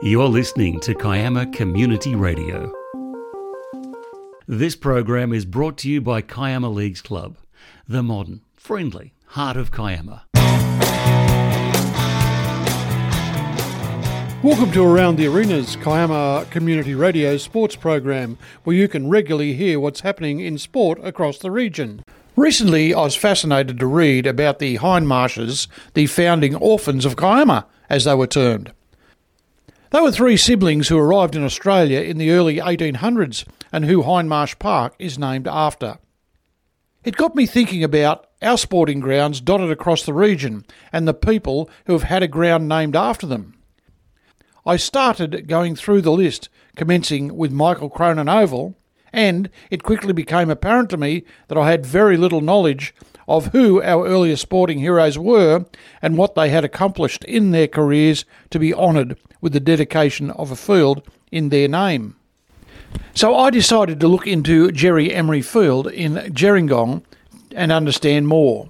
You're listening to Kiama Community Radio. This program is brought to you by Kiama Leagues Club, the modern, friendly heart of Kiama. Welcome to Around the Arenas, Kiama Community Radio sports program, where you can regularly hear what's happening in sport across the region. Recently, I was fascinated to read about the Hindmarshes, the founding orphans of Kiama, as they were termed. They were three siblings who arrived in Australia in the early 1800s and who Hindmarsh Park is named after. It got me thinking about our sporting grounds dotted across the region and the people who have had a ground named after them. I started going through the list, commencing with Michael Cronin Oval, and it quickly became apparent to me that I had very little knowledge of who our earlier sporting heroes were and what they had accomplished in their careers to be honoured with the dedication of a field in their name. So I decided to look into Jerry Emery Field in Gerringong and understand more.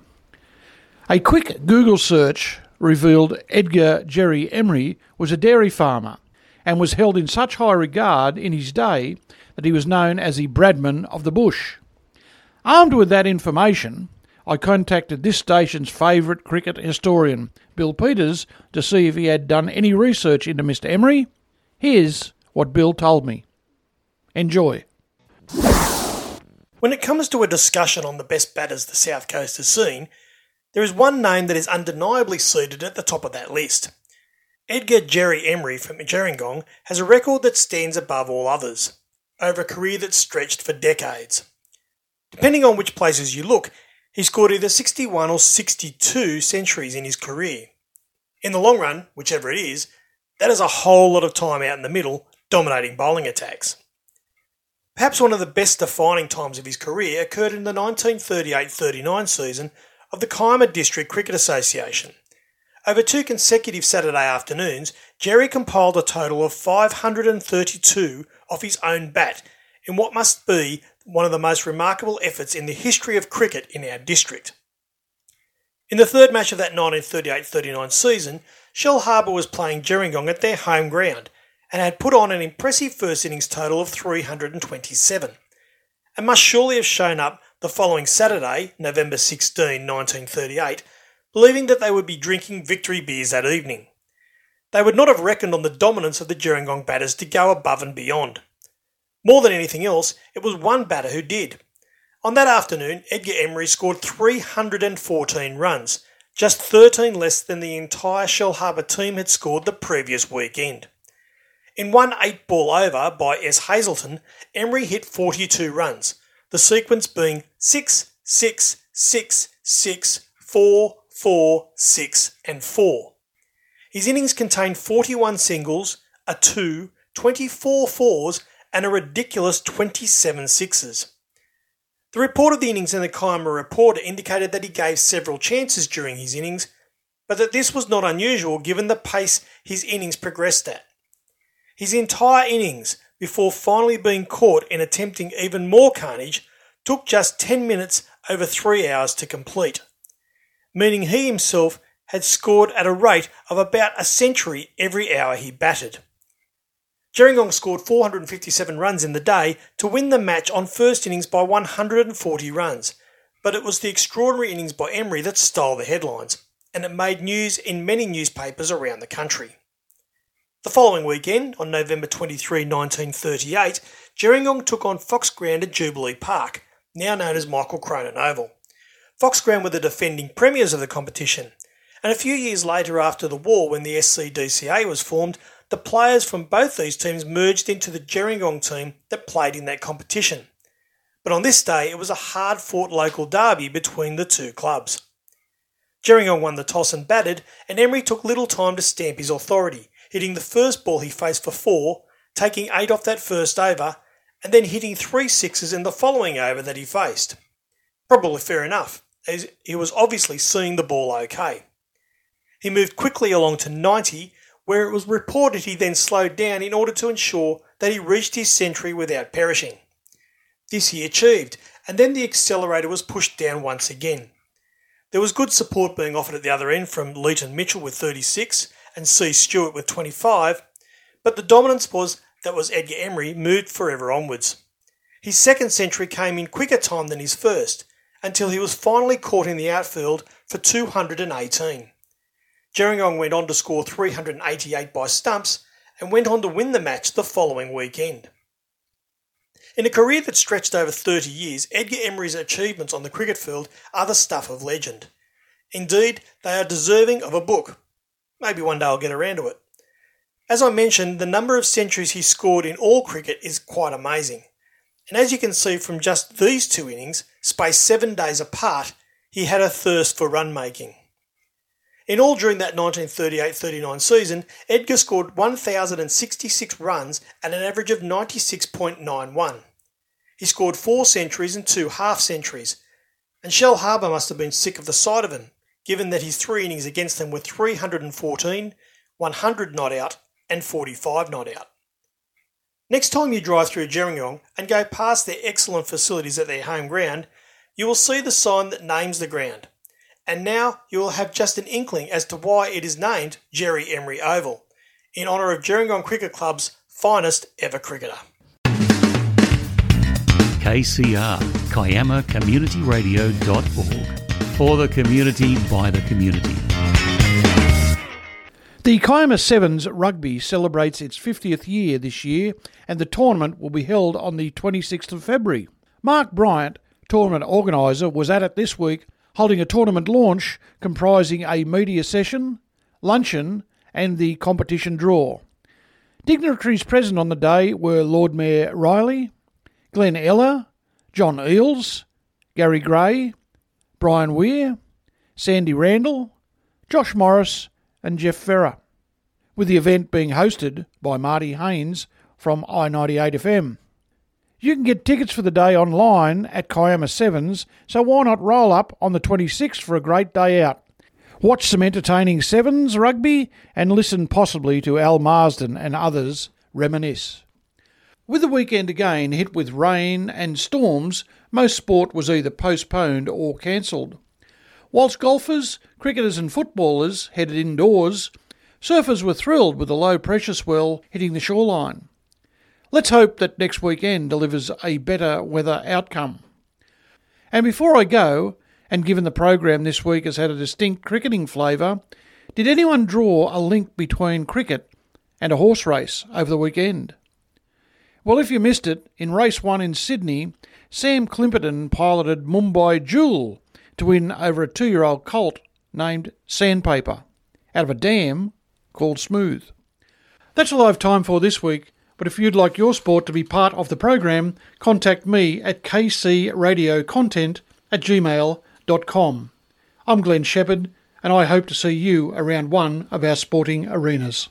A quick Google search revealed Edgar Jerry Emery was a dairy farmer and was held in such high regard in his day that he was known as the Bradman of the Bush. Armed with that information, I contacted this station's favourite cricket historian, Bill Peters, to see if he had done any research into Mr. Emery. Here's what Bill told me. Enjoy. When it comes to a discussion on the best batters the South Coast has seen, there is one name that is undeniably seated at the top of that list. Edgar Jerry Emery from Gerringong has a record that stands above all others over a career that stretched for decades. Depending on which places you look, he scored either 61 or 62 centuries in his career. In the long run, whichever it is, that is a whole lot of time out in the middle dominating bowling attacks. Perhaps one of the best defining times of his career occurred in the 1938 39 season of the Kiama District Cricket Association. Over two consecutive Saturday afternoons, Jerry compiled a total of 532 off his own bat in what must be one of the most remarkable efforts in the history of cricket in our district. In the third match of that 1938 39 season, Shellharbour was playing Gerringong at their home ground and had put on an impressive first innings total of 327, and must surely have shown up the following Saturday, November 16, 1938, believing that they would be drinking victory beers that evening. They would not have reckoned on the dominance of the Gerringong batters to go above and beyond. More than anything else, it was one batter who did. On that afternoon, Edgar Emery scored 314 runs, just 13 less than the entire Shellharbour team had scored the previous weekend. In one eight ball over by S. Hazelton, Emery hit 42 runs, the sequence being 6, 6, 6, 6, 4, 4, 6, and 4. His innings contained 41 singles, a 2, 24 fours, and a ridiculous 27 sixes. The report of the innings in the Kiama Reporter indicated that he gave several chances during his innings, but that this was not unusual given the pace his innings progressed at. His entire innings, before finally being caught in attempting even more carnage, took just 10 minutes over 3 hours to complete, meaning he himself had scored at a rate of about a century every hour he batted. Gerringong scored 457 runs in the day to win the match on first innings by 140 runs, but it was the extraordinary innings by Emery that stole the headlines, and it made news in many newspapers around the country. The following weekend, on November 23, 1938, Gerringong took on Foxground at Jubilee Park, now known as Michael Cronin Oval. Foxground were the defending premiers of the competition, and a few years later after the war when the SCDCA was formed, the players from both these teams merged into the Gerringong team that played in that competition. But on this day, it was a hard fought local derby between the two clubs. Gerringong won the toss and batted, and Emery took little time to stamp his authority, hitting the first ball he faced for four, taking eight off that first over, and then hitting three sixes in the following over that he faced. Probably fair enough, as he was obviously seeing the ball okay. He moved quickly along to 90 where it was reported he then slowed down in order to ensure that he reached his century without perishing. This he achieved, and then the accelerator was pushed down once again. There was good support being offered at the other end from Leighton Mitchell with 36 and C. Stewart with 25, but the dominance was that was Edgar Emery moved forever onwards. His second century came in quicker time than his first, until he was finally caught in the outfield for 218. Gerringong went on to score 388 by stumps and went on to win the match the following weekend. In a career that stretched over 30 years, Edgar Emery's achievements on the cricket field are the stuff of legend. Indeed, they are deserving of a book. Maybe one day I'll get around to it. As I mentioned, the number of centuries he scored in all cricket is quite amazing. And as you can see from just these two innings, spaced seven days apart, he had a thirst for run making. In all, during that 1938 39 season, Edgar scored 1,066 runs at an average of 96.91. He scored four centuries and two half centuries, and Shellharbour must have been sick of the sight of him, given that his three innings against them were 314, 100 not out, and 45 not out. Next time you drive through Gerringong and go past their excellent facilities at their home ground, you will see the sign that names the ground. And now you will have just an inkling as to why it is named Jerry Emery Oval, in honour of Gerringong Cricket Club's finest ever cricketer. KCR, KiamaCommunityRadio.org. For the community, by the community. The Kiama Sevens rugby celebrates its 50th year this year, and the tournament will be held on the 26th of February. Mark Bryant, tournament organiser, was at it this week, holding a tournament launch comprising a media session, luncheon, and the competition draw. Dignitaries present on the day were Lord Mayor Reilly, Glenn Eller, John Eels, Gary Gray, Brian Weir, Sandy Randall, Josh Morris, and Jeff Ferrer, with the event being hosted by Marty Haynes from I98 FM. You can get tickets for the day online at Kiama Sevens, so why not roll up on the 26th for a great day out? Watch some entertaining Sevens rugby and listen possibly to Al Marsden and others reminisce. With the weekend again hit with rain and storms, most sport was either postponed or cancelled. Whilst golfers, cricketers, and footballers headed indoors, surfers were thrilled with the low pressure swell hitting the shoreline. Let's hope that next weekend delivers a better weather outcome. And before I go, and given the program this week has had a distinct cricketing flavour, did anyone draw a link between cricket and a horse race over the weekend? Well, if you missed it, in race one in Sydney, Sam Clipperton piloted Mumbai Jewel to win over a two year old colt named Sandpaper out of a dam called Smooth. That's all I have time for this week, but if you'd like your sport to be part of the program, contact me at kcradiocontent at gmail.com. I'm Glenn Shepherd, and I hope to see you around one of our sporting arenas.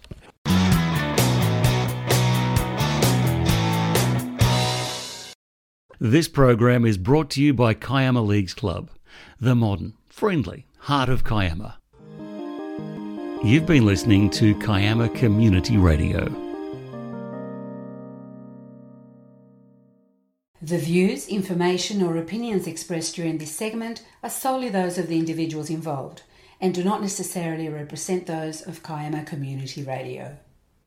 This program is brought to you by Kiama Leagues Club, the modern, friendly heart of Kiama. You've been listening to Kiama Community Radio. The views, information, or opinions expressed during this segment are solely those of the individuals involved and do not necessarily represent those of Kiama Community Radio.